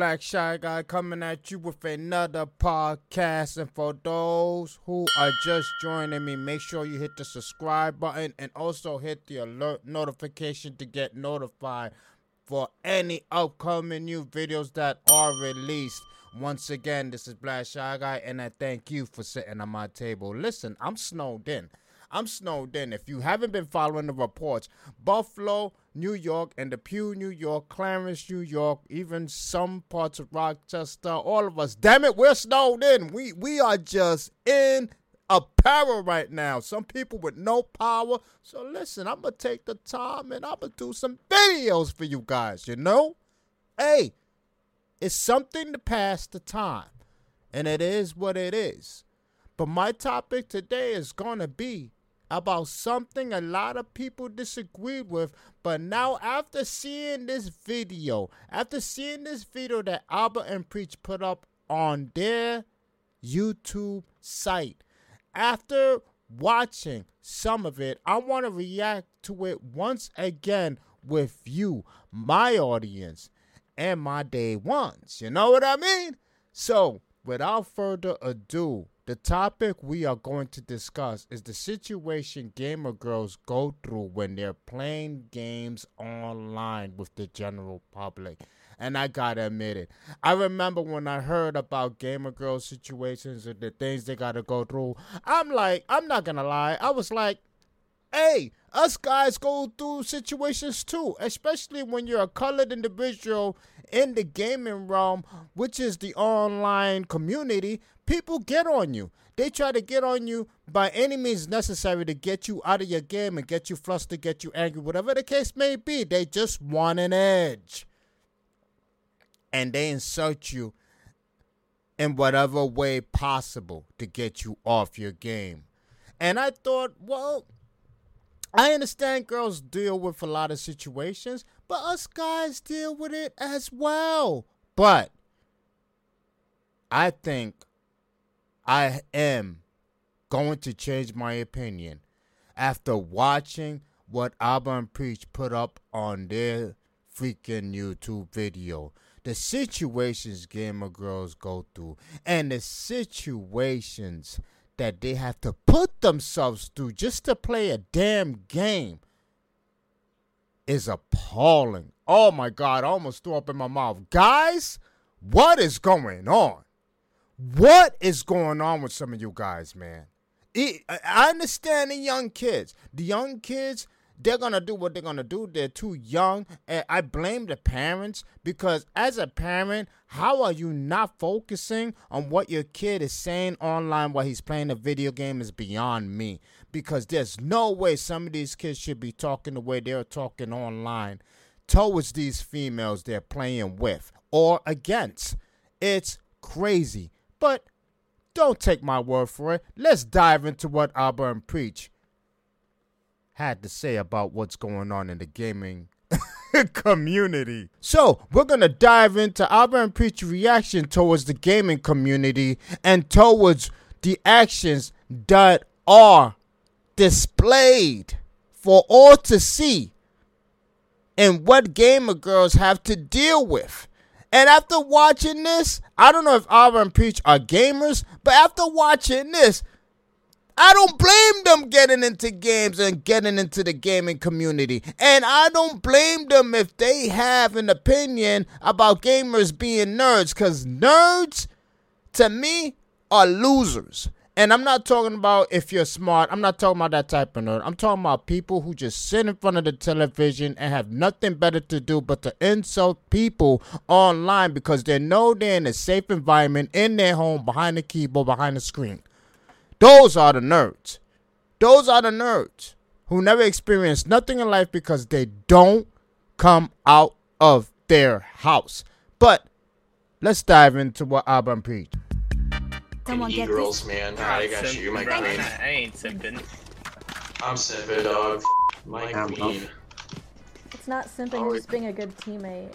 Black Shy Guy coming at you with another podcast. And for those who are just joining me, make sure you hit the subscribe button and also hit the alert notification to get notified for any upcoming new videos that are released. Once again, this is Black Shy Guy, and I thank you for sitting on my table. Listen, I'm snowed in. I'm snowed in. If you haven't been following the reports, Buffalo, New York, and Depew, New York, Clarence, New York, even some parts of Rochester, all of us, damn it, we're snowed in. We we are just in a peril right now. Some people with no power. So listen, I'm gonna take the time and I'm gonna do some videos for you guys, you know? Hey, it's something to pass the time. And it is what it is. But my topic today is gonna be about something a lot of people disagreed with. But now, after seeing this video, after seeing this video that Aba and Preach put up on their YouTube site, after watching some of it, I want to react to it once again with you, my audience, and my day ones. You know what I mean? So, without further ado, the topic we are going to discuss is the situation gamer girls go through when they're playing games online with the general public. And I gotta admit it. I remember when I heard about gamer girl situations and the things they gotta go through. I'm like, I'm not gonna lie. I was like, hey, us guys go through situations too, especially when you're a colored individual in the gaming realm, which is the online community, people get on you. They try to get on you by any means necessary to get you out of your game and get you flustered, get you angry, whatever the case may be. They just want an edge. And they insert you in whatever way possible to get you off your game. And I thought, well, I understand girls deal with a lot of situations, but us guys deal with it as well. But I think I am going to change my opinion after watching Aba and Preach put up on their freaking YouTube video. The situations gamer girls go through and the situations that they have to put themselves through just to play a damn game is appalling. Oh my God, I almost threw up in my mouth. Guys, what is going on? What is going on with some of you guys, man? I understand the young kids. The young kids, they're gonna do what they're gonna do. They're too young, and I blame the parents because as a parent, how are you not focusing on what your kid is saying online while he's playing a video game is beyond me. Because there's no way some of these kids should be talking the way they're talking online towards these females they're playing with or against. It's crazy. But don't take my word for it. Let's dive into what Aba Preach had to say about what's going on in the gaming community. So, we're going to dive into Aba Preach's reaction towards the gaming community and towards the actions that are displayed for all to see and what gamer girls have to deal with. And after watching this, I don't know if Aba and Preach are gamers, but after watching this, I don't blame them getting into games and getting into the gaming community. And I don't blame them if they have an opinion about gamers being nerds, because nerds, to me, are losers. And I'm not talking about if you're smart. I'm not talking about that type of nerd. I'm talking about people who just sit in front of the television and have nothing better to do but to insult people online because they know they're in a safe environment in their home behind the keyboard, behind the screen. Those are the nerds. Those are the nerds who never experience nothing in life because they don't come out of their house. But let's dive into what Abram preached. Someone get girls, this. man. Alright, I got you. my queen. I ain't simping. I'm simping, dog. My queen. It's not simping, oh, just being a good teammate.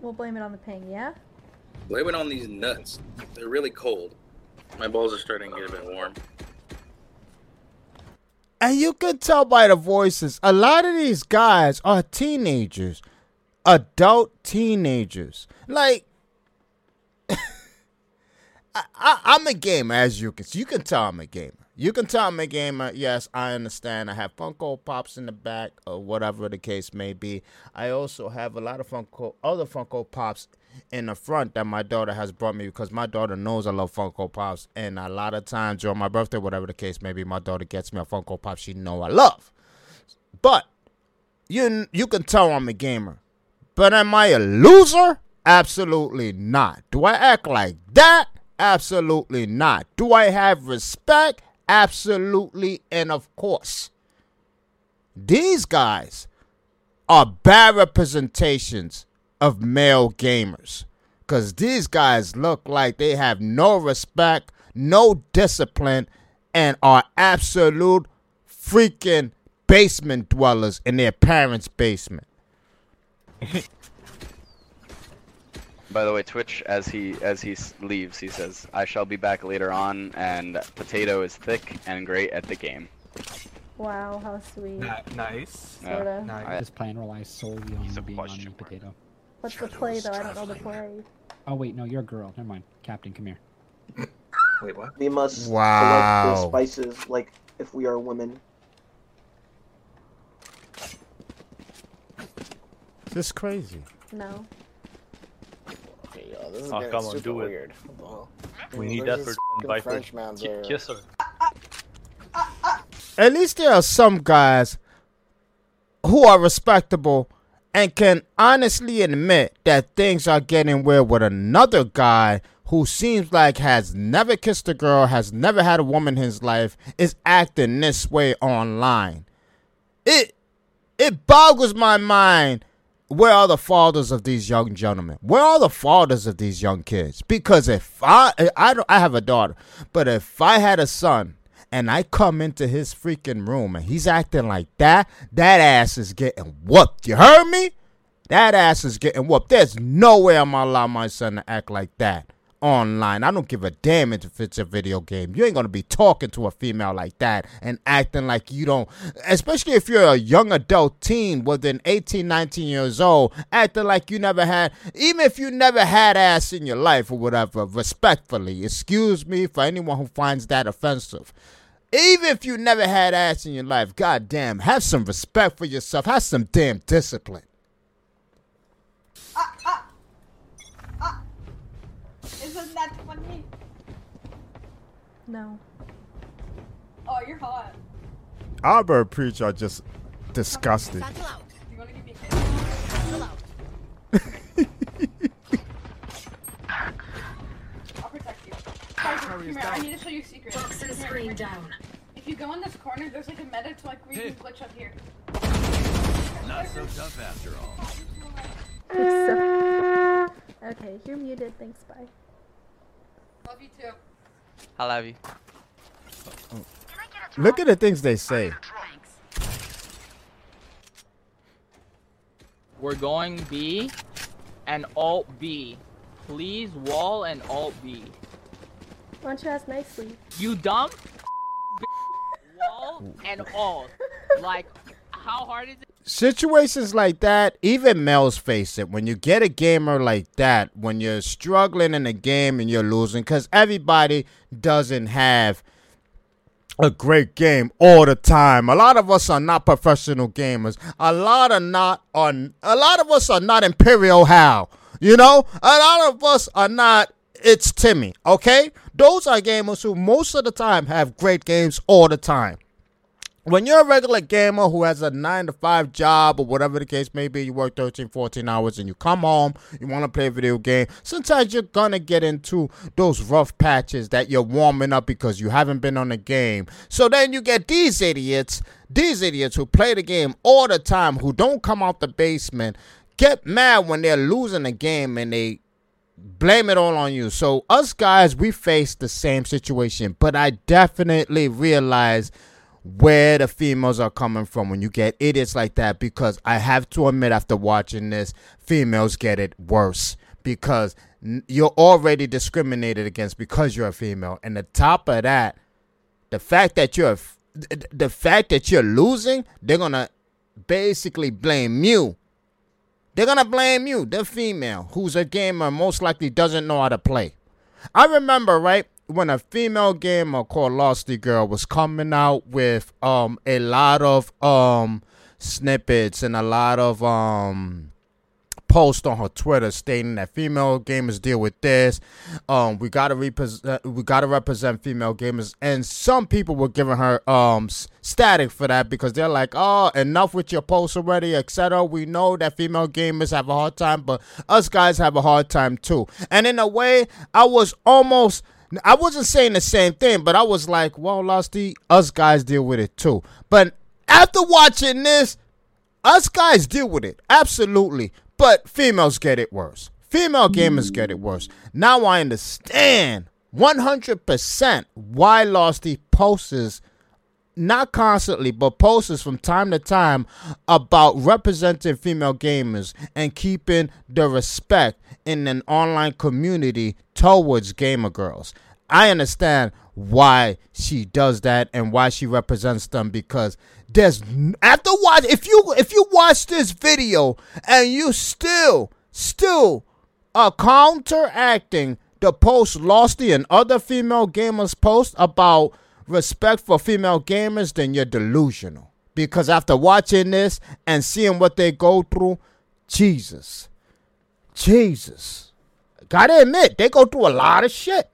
We'll blame it on the ping, yeah? Blame it on these nuts. They're really cold. My balls are starting to get a bit warm. And you can tell by the voices, a lot of these guys are teenagers. adult teenagers. Like, I, I, I'm a gamer, as you can see. You can tell I'm a gamer. You can tell I'm a gamer. Yes, I understand. I have Funko Pops in the back, or whatever the case may be. I also have a lot of Funko, other Funko Pops in the front that my daughter has brought me because my daughter knows I love Funko Pops, and a lot of times during my birthday, whatever the case may be, my daughter gets me a Funko Pop she know I love. But you you can tell I'm a gamer. But am I a loser? Absolutely not. Do I act like that? Absolutely not. Do I have respect? Absolutely and of course. These guys are bad representations of male gamers. Because these guys look like they have no respect, no discipline, and are absolute freaking basement dwellers in their parents' basement. By the way, Twitch, as he as he leaves, he says, "I shall be back later on." And Potato is thick and great at the game. Wow, how sweet. nice. Sorta. Nice. This plan relies solely on He's being on question mark. potato. What's the play though? I don't know the play. Oh wait, no, you're a girl. Never mind. Captain, come here. Wait, what? We must Wow. select the spices like if we are women. Is this is crazy. No. Okay, yo, this is Oh, getting come on, do it. weird. What the hell? We need that for fucking Viper. Frenchman Ki- Kiss her. At least there are some guys who are respectable and can honestly admit that things are getting weird with another guy who seems like has never kissed a girl, has never had a woman in his life, is acting this way online. It it boggles my mind. Where are the fathers of these young gentlemen? Where are the fathers of these young kids? Because if I I don't I have a daughter, but if I had a son and I come into his freaking room and he's acting like that, that ass is getting whooped. You heard me? That ass is getting whooped. There's no way I'm gonna allow my son to act like that online. I don't give a damn if it's a video game. You ain't gonna be talking to a female like that and acting like you don't, especially if you're a young adult teen within 18, 19 years old, acting like you never had, even if you never had ass in your life or whatever, respectfully. Excuse me for anyone who finds that offensive. Even if you never had ass in your life, goddamn, have some respect for yourself. Have some damn discipline. Isn't that funny? No. Oh, you're hot. Aba Preach are just disgusted. You wanna give me a kiss? I'll protect you. Ah, come here. I need to show you a secret. Come here, come here. down. If you go in this corner, there's like a meta to like where you can glitch up here. Not so tough after all. So... Okay, you're muted. Thanks, bye. Love you too. I love you. Look at the things they say. We're going B and Alt B. Please wall and Alt B. Why don't you ask nicely? You dumb? wall and Alt. Like, how hard is it? Situations like that, even males face it. When you get a gamer like that, when you're struggling in a game and you're losing, because everybody doesn't have a great game all the time. A lot of us are not professional gamers. A lot are not on. A lot of us are not ImperialHal. You know, a lot of us are not. iiTzTimmy. Okay, those are gamers who most of the time have great games all the time when you're a regular gamer who has a 9 to 5 job or whatever the case may be, you work 13, 14 hours and you come home, you want to play a video game, sometimes you're going to get into those rough patches that you're warming up because you haven't been on the game. So then you get these idiots, these idiots who play the game all the time, who don't come out the basement, get mad when they're losing the game and they blame it all on you. So us guys, we face the same situation, but I definitely realize where the females are coming from when you get idiots like that because I have to admit after watching this, females get it worse because you're already discriminated against because you're a female. And the top of that, the fact that you're the fact that you're losing, they're going to basically blame you They're gonna blame you, the female, who's a gamer, most likely doesn't know how to play. I remember, right, when a female gamer called Losty Girl was coming out with um a lot of um snippets and a lot of um post on her Twitter stating that female gamers deal with this. Um, we gotta represent, we gotta represent female gamers, and some people were giving her um static for that because they're like, oh, enough with your posts already, etc. We know that female gamers have a hard time, but us guys have a hard time too. And in a way, I was almost. I wasn't saying the same thing, but I was like, well, Losty, us guys deal with it too. But after watching this, us guys deal with it. Absolutely. But females get it worse. Female gamers get it worse. Now I understand 100% why Losty posts, not constantly, but posts from time to time about representing female gamers and keeping the respect in an online community towards gamer girls. I understand why she does that and why she represents them because there's after watch if you if you watch this video and you still still are counteracting the post Losty and other female gamers post about respect for female gamers, then you're delusional. Because after watching this and seeing what they go through, Jesus, Jesus, gotta admit they go through a lot of shit.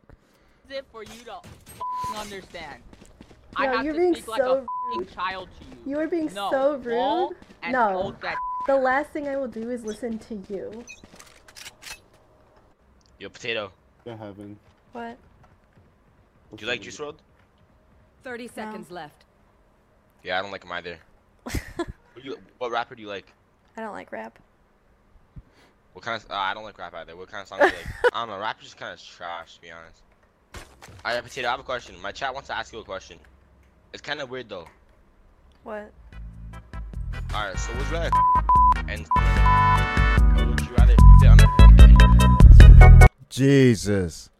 Is it for you to f***ing understand? Yo, I have you're to being speak like so a f***ing child to you. You are being No, so rude. No. that The last thing I will do is listen to you. Yo, potato. To heaven. What? Do you like Juice WRLD? 30 seconds left. Yeah, I don't like him either. what, you, what rapper do you like? I don't like rap. What kind of? Uh, I don't like rap either. What kind of song do you like? I don't know. Rap is just kind of trash, to be honest. Alright, potato. I have a question. My chat wants to ask you a question. It's kind of weird though. What? Alright, so would you rather and or would you rather sit on a Jesus.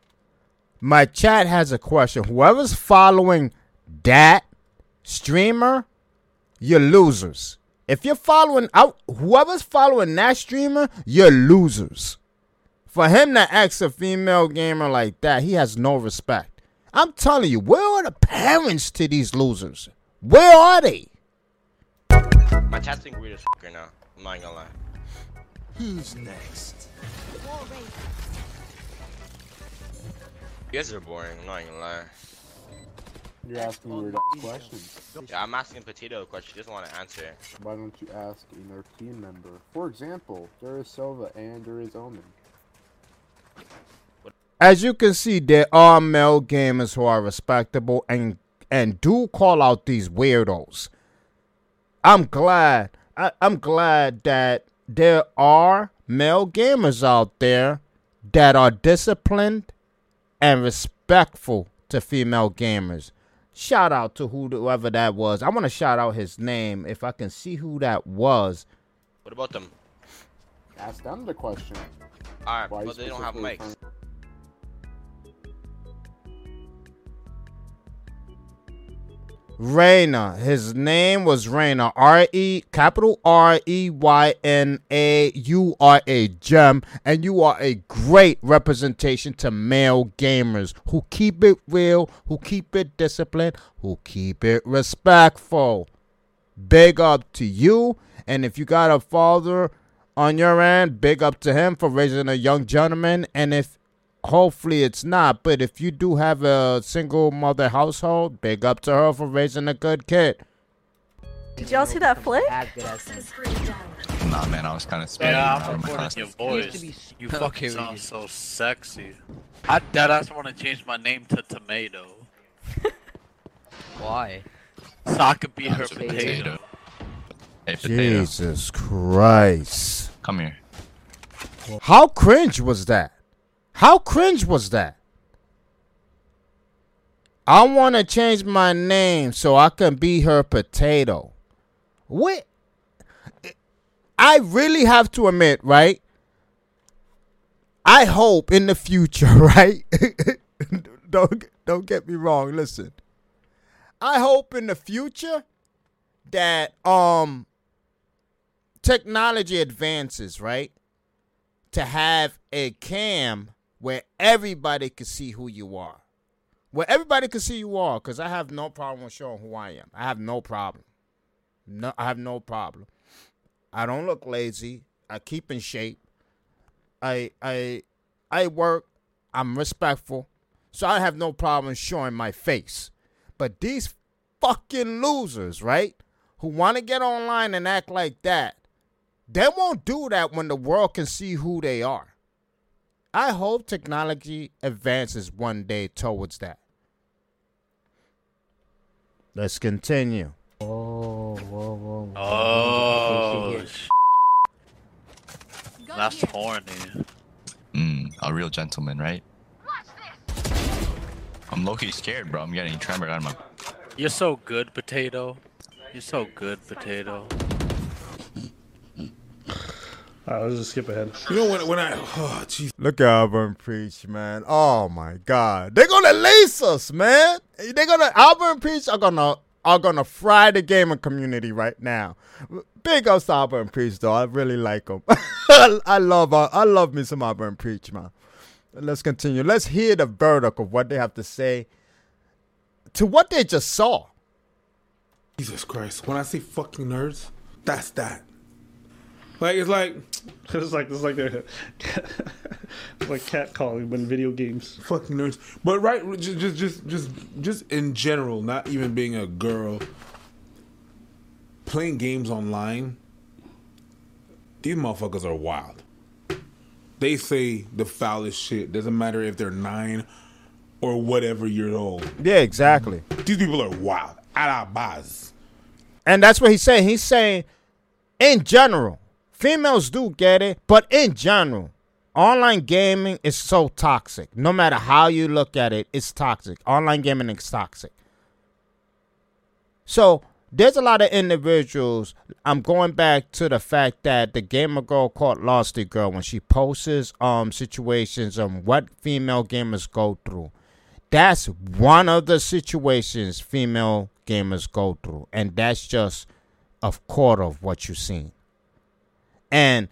My chat has a question. Whoever's following that streamer, you're losers. If you're following out, whoever's following that streamer, you're losers. For him to ask a female gamer like that, he has no respect. I'm telling you, where are the parents to these losers? Where are they? My chat's being weird as f right now. I'm not gonna lie. Who's next? You guys are boring. I'm not gonna lie. You're asking oh, weird questions. Yeah, I'm asking Potato a question. She doesn't want to answer. Why don't you ask another team member? For example, there is Sova and there is Omen. As you can see, there are male gamers who are respectable and and do call out these weirdos. I'm glad. I, I'm glad that there are male gamers out there that are disciplined and respectful to female gamers. Shout out to whoever that was. I want to shout out his name if I can see who that was. What about them? Ask them the question. Alright, Why but they don't have mics. referring- Reyna. His name was Reyna. R E capital R E Y N A. You are a gem, and you are a great representation to male gamers who keep it real, who keep it disciplined, who keep it respectful. Big up to you, and if you got a father on your end, big up to him for raising a young gentleman. And if hopefully it's not, but if you do have a single mother household, big up to her for raising a good kid. Did y'all see that flick? Nah, man, I was kind uh, of Yeah, spitting. I'm kinda recording your voice. You fucking Okay, sound so sexy. I deadass want to change my name to Tomato. Why? So I could be her That's a potato. potato. Hey, potato. Jesus Christ. Come here. How cringe was that? How cringe was that? I want to change my name so I can be her potato. What? I really have to admit, right? I hope in the future, right? don't don't get me wrong. Listen. I hope in the future that um technology advances, right? To have a cam where everybody can see who you are. Where everybody can see you are, because I have no problem showing who I am. I have no problem. No, I have no problem. I don't look lazy. I keep in shape. I I I work. I'm respectful. So I have no problem showing my face. But these fucking losers, right? Who want to get online and act like that, they won't do that when the world can see who they are. I hope technology advances one day towards that. Let's continue. Whoa, whoa, whoa. Oh, sh- that's horny. Mm, a real gentleman, right? I'm low-key scared, bro. I'm getting tremor out of my. You're so good, potato. You're so good, potato. Alright, let's just skip ahead. You know when when I oh jeez. Look at Aba Preach, man. Oh my God, they're gonna lace us, man. They're gonna Aba Preach are gonna are gonna fry the gaming community right now. Big ups to Aba Preach, though. I really like them. I love I love me some Aba Preach, man. Let's continue. Let's hear the verdict of what they have to say to what they just saw. Jesus Christ. When I say fucking nerds, that's that. Like it's like it's like it's like they're it's like cat calling but in video games. fucking nerds. But right just just just just just in general, not even being a girl playing games online, these motherfuckers are wild. They say the foulest shit. Doesn't matter if they're nine or whatever years old. Yeah, exactly. These people are wild. At our base. And that's what he's saying. He's saying, in general, females do get it, but in general, online gaming is so toxic. No matter how you look at it, it's toxic. Online gaming is toxic. So there's a lot of individuals. I'm going back to the fact that the gamer girl called Losty Girl when she posts um situations on what female gamers go through. That's one of the situations female gamers go through, and that's just a quarter of what you've seen. And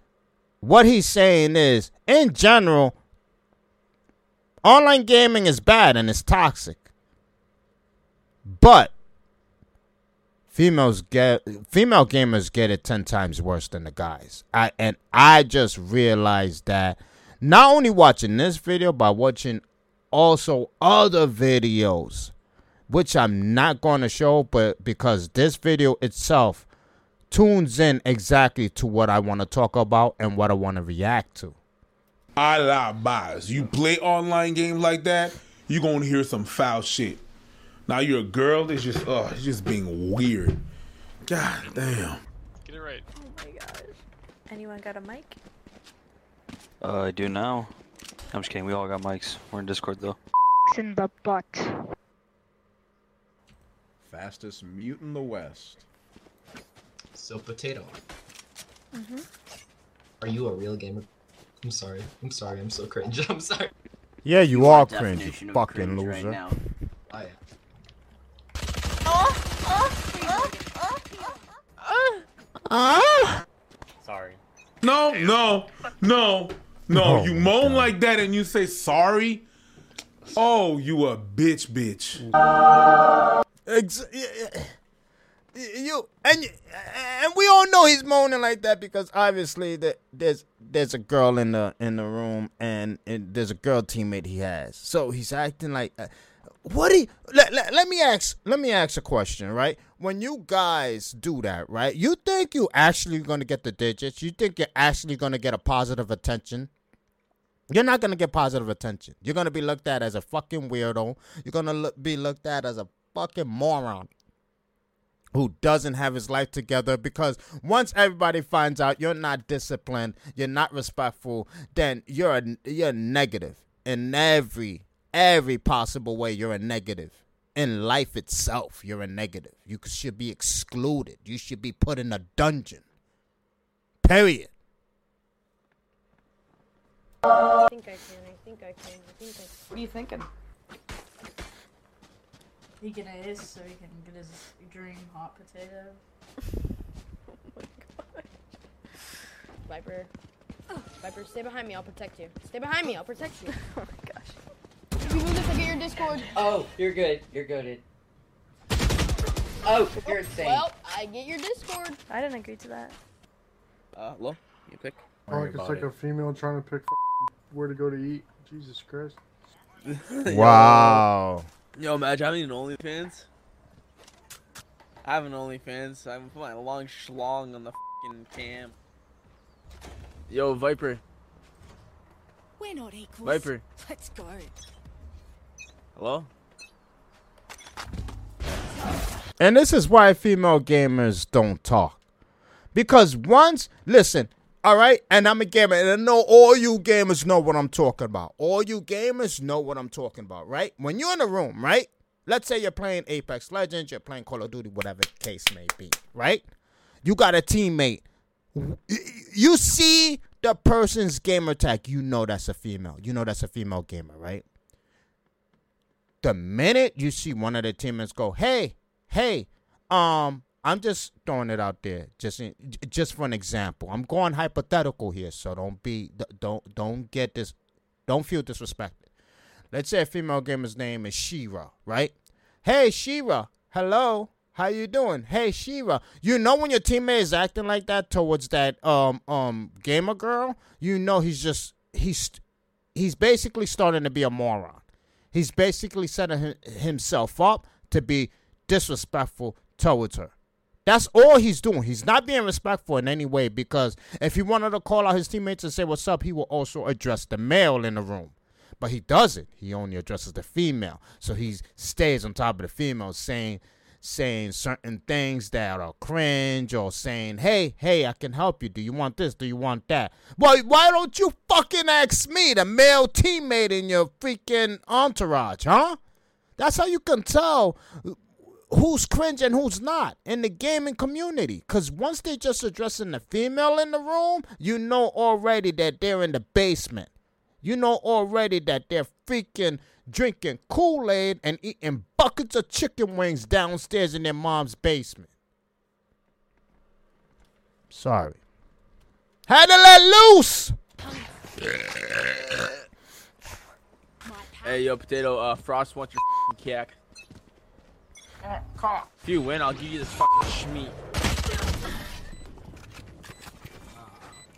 what he's saying is, in general, online gaming is bad and it's toxic. But females get female gamers get it 10 times worse than the guys. I and I just realized that not only watching this video but watching also other videos which I'm not going to show but because this video itself tunes in exactly to what I want to talk about and what I want to react to. A la base. You play online games like that, you're gonna hear some foul shit. Now you're a girl, it's just oh, it's just being weird. God damn. Get it right. Oh my gosh. Anyone got a mic? Uh, I do now. I'm just kidding. We all got mics. We're in Discord though. in the butt. Fastest mute in the West. So potato. Mm-hmm. Are you a real gamer? I'm sorry. I'm sorry. I'm so cringe. I'm sorry. Yeah, you are cringe, you fucking loser. I am. Sorry. No, no, no, no. Oh you my moan like that and you say sorry. Oh, you a bitch, bitch. Ex- you and and we all know he's moaning like that because obviously that there's there's a girl in the in the room and, and there's a girl teammate he has. So he's acting like uh, what he let, let, let me ask let me ask a question, right? When you guys do that, right? You think you actually going to get the digits? You think you're actually going to get a positive attention? You're not gonna get positive attention. You're gonna be looked at as a fucking weirdo. You're gonna look, be looked at as a fucking moron who doesn't have his life together because once everybody finds out you're not disciplined, you're not respectful, then you're a, you're negative in every every possible way. You're a negative in life itself. You're a negative. You should be excluded. You should be put in a dungeon. Period. I think I can. I think I can. I think I can. What are you thinking? He can ace so he can get his dream hot potato. Oh my god. Viper. Viper, stay behind me. I'll protect you. Stay behind me. I'll protect you. oh my gosh. If you move this, I get your Discord. Oh, you're good. You're goaded. Oh, you're insane. Well, I get your Discord. I didn't agree to that. Uh, hello? You pick? Oh, like it's like a female trying to pick f- where to go to eat. Jesus Christ. Wow. Yo, imagine having an OnlyFans. I have an OnlyFans. I'm putting my long schlong on the fucking cam. Yo, Viper. We're not equals. Viper. Let's go. Hello? And this is why female gamers don't talk. Because once, listen, all right, and I'm a gamer, and I know all you gamers know what I'm talking about. All you gamers know what I'm talking about, right? When you're in a room, right? Let's say you're playing Apex Legends, you're playing Call of Duty, whatever the case may be, right? You got a teammate. You see the person's gamer tag, you know that's a female. You know that's a female gamer, right? The minute you see one of the teammates go, "Hey, hey, um, I'm just throwing it out there, just in, just for an example. I'm going hypothetical here, so don't be don't don't get this, don't feel disrespected. Let's say a female gamer's name is Shira, right? Hey, Shira, hello, how you doing? Hey, Shira, you know when your teammate is acting like that towards that um um gamer girl, you know he's just he's he's basically starting to be a moron. He's basically setting himself up to be disrespectful towards her. That's all he's doing. He's not being respectful in any way because if he wanted to call out his teammates and say what's up, he will also address the male in the room. But he doesn't. He only addresses the female. So he stays on top of the female saying saying certain things that are cringe or saying, "Hey, hey, I can help you. Do you want this? Do you want that?" Why why don't you fucking ask me, the male teammate in your freaking entourage, huh? That's how you can tell who's cringe and who's not in the gaming community. Cause once they just addressing the female in the room, you know already that they're in the basement. You know already that they're freaking drinking Kool-Aid and eating buckets of chicken wings downstairs in their mom's basement. Sorry. Had to let loose. Hey, yo, Potato, uh, Frost wants your cack. If you win, I'll give you this fucking schmeat.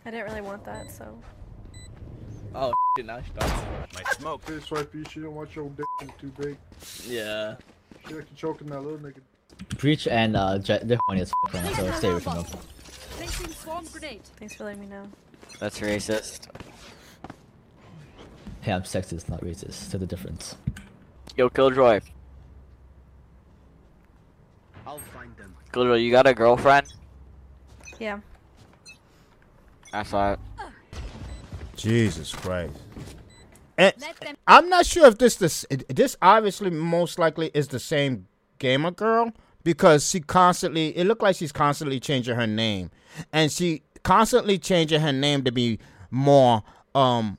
I didn't really want that, so. Oh, shit, now she does. My smoke. This swipey, she don't want your dick too big. Yeah. She like to choking that little nigga. Breach and uh, Jett, they're horny as fuck right so stay away from them. Placing swarm grenade. Thanks for letting me know. That's racist. Hey, I'm sexist, not racist. To the difference. Yo, Killjoy. I'll find them. Killjoy, you got a girlfriend? Yeah. I saw it. Jesus Christ. And I'm not sure if this this this obviously most likely is the same gamer girl because she constantly it looked like she's constantly changing her name and she constantly changing her name to be more um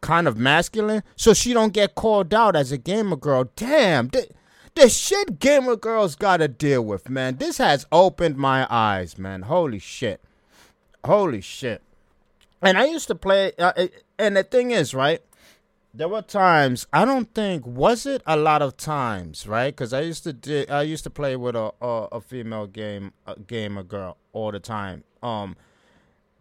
kind of masculine so she don't get called out as a gamer girl. Damn, the, the shit gamer girls got to deal with, man. This has opened my eyes, man. Holy shit. Holy shit. And I used to play, uh, and the thing is, right? There were times I don't think was it a lot of times, right? Because I used to di- I used to play with a a, a female game a gamer girl all the time. Um,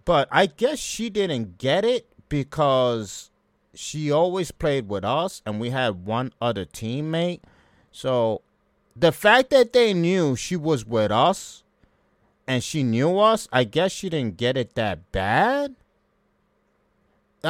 but I guess she didn't get it because she always played with us, and we had one other teammate. So the fact that they knew she was with us and she knew us, I guess she didn't get it that bad.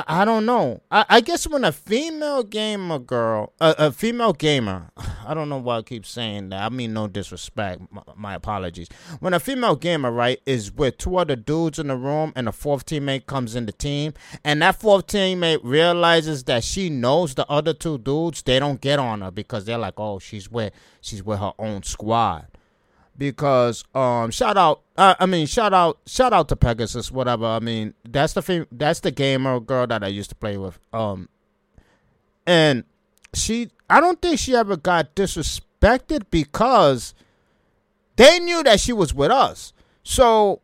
I, don't know. I, I guess when a female gamer girl, a, a female gamer, I don't know why I keep saying that. I mean, no disrespect. My, my apologies. When a female gamer, right, is with two other dudes in the room and a fourth teammate comes in the team, and that fourth teammate realizes that she knows the other two dudes, they don't get on her because they're like, oh, she's with, she's with her own squad because um shout out uh, I mean shout out shout out to Pegasus whatever I mean that's the fam- that's the gamer girl that I used to play with um and she I don't think she ever got disrespected because they knew that she was with us so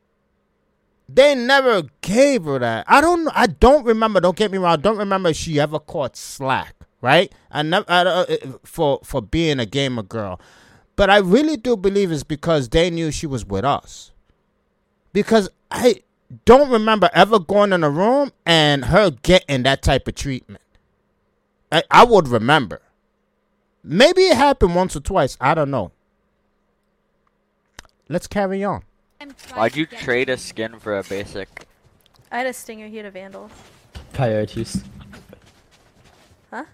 They never gave her that. I don't. I don't remember. Don't get me wrong. I don't remember she ever caught slack. Right? I never I, uh, uh, for for being a gamer girl, but I really do believe it's because they knew she was with us. Because I don't remember ever going in a room and her getting that type of treatment. I, I would remember. Maybe it happened once or twice. I don't know. Let's carry on. Why'd you trade a skin for a basic? I had a stinger. He had a vandal. Coyotes. Huh?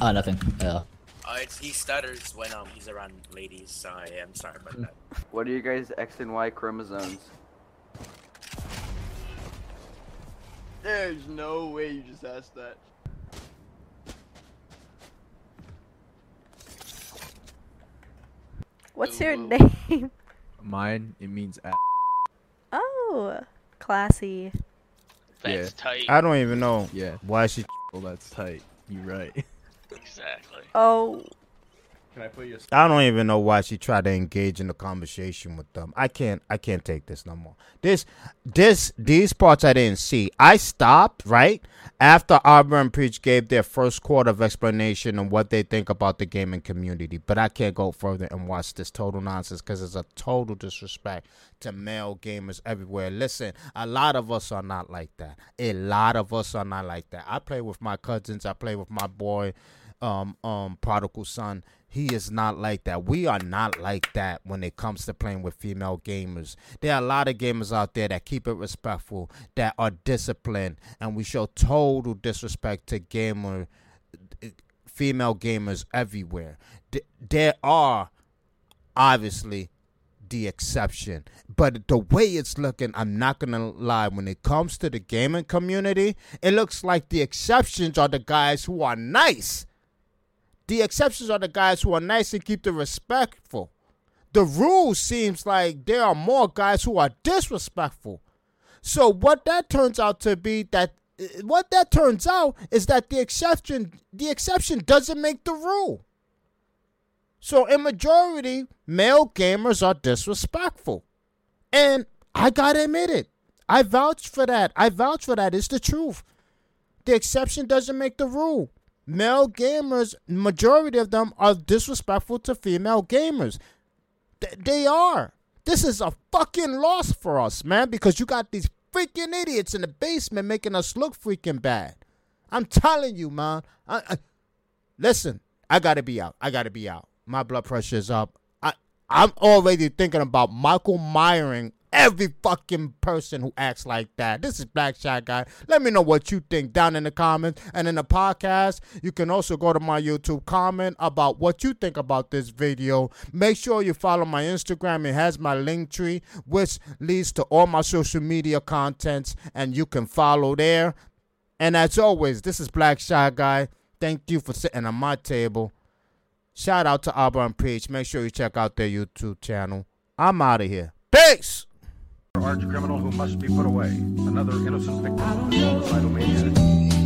Ah, nothing. Yeah. Uh, it's, he stutters when um he's around ladies, so I am sorry about that. What are you guys X and Y chromosomes? There's no way you just asked that. What's your name? Mine, it means a- Oh, classy. yeah. I don't even know. Yeah. Why she? Well, that's tight. You're right. Exactly. Oh. Can I put your? I don't even know why she tried to engage in the conversation with them. I can't. I can't take this no more. This, this, these parts I didn't see. I stopped right after Aba and Preach gave their first quarter of explanation on what they think about the gaming community. But I can't go further and watch this total nonsense because it's a total disrespect to male gamers everywhere. Listen, a lot of us are not like that. A lot of us are not like that. I play with my cousins. I play with my boy um um prodigal son he is not like that we are not like that when it comes to playing with female gamers there are a lot of gamers out there that keep it respectful that are disciplined and we show total disrespect to gamer female gamers everywhere Th- there are obviously the exception. But the way it's looking, I'm not gonna lie, when it comes to the gaming community, it looks like the exceptions are the guys who are nice. The exceptions are the guys who are nice and keep the respectful. The rule seems like there are more guys who are disrespectful. So what that turns out to be that what that turns out is that the exception the exception doesn't make the rule. So in majority, male gamers are disrespectful. And I gotta admit it. I vouch for that. I vouch for that. It's the truth. The exception doesn't make the rule. Male gamers, majority of them are disrespectful to female gamers. Th- they are. This is a fucking loss for us, man, because you got these freaking idiots in the basement making us look freaking bad. I'm telling you, man. I, I, listen, I gotta be out. I gotta be out. My blood pressure is up. I, I'm already thinking about Michael Myering every fucking person who acts like that. This is Black Shot Guy. Let me know what you think down in the comments and in the podcast. You can also go to my YouTube comment about what you think about this video. Make sure you follow my Instagram. It has my link tree, which leads to all my social media contents, and you can follow there. And as always, this is Black Shot Guy. Thank you for sitting on my table. Shout out to Aba Preach. Make sure you check out their YouTube channel. I'm out of here. Peace. Arch criminal who must be put away. Another innocent victim of homicidal maniac.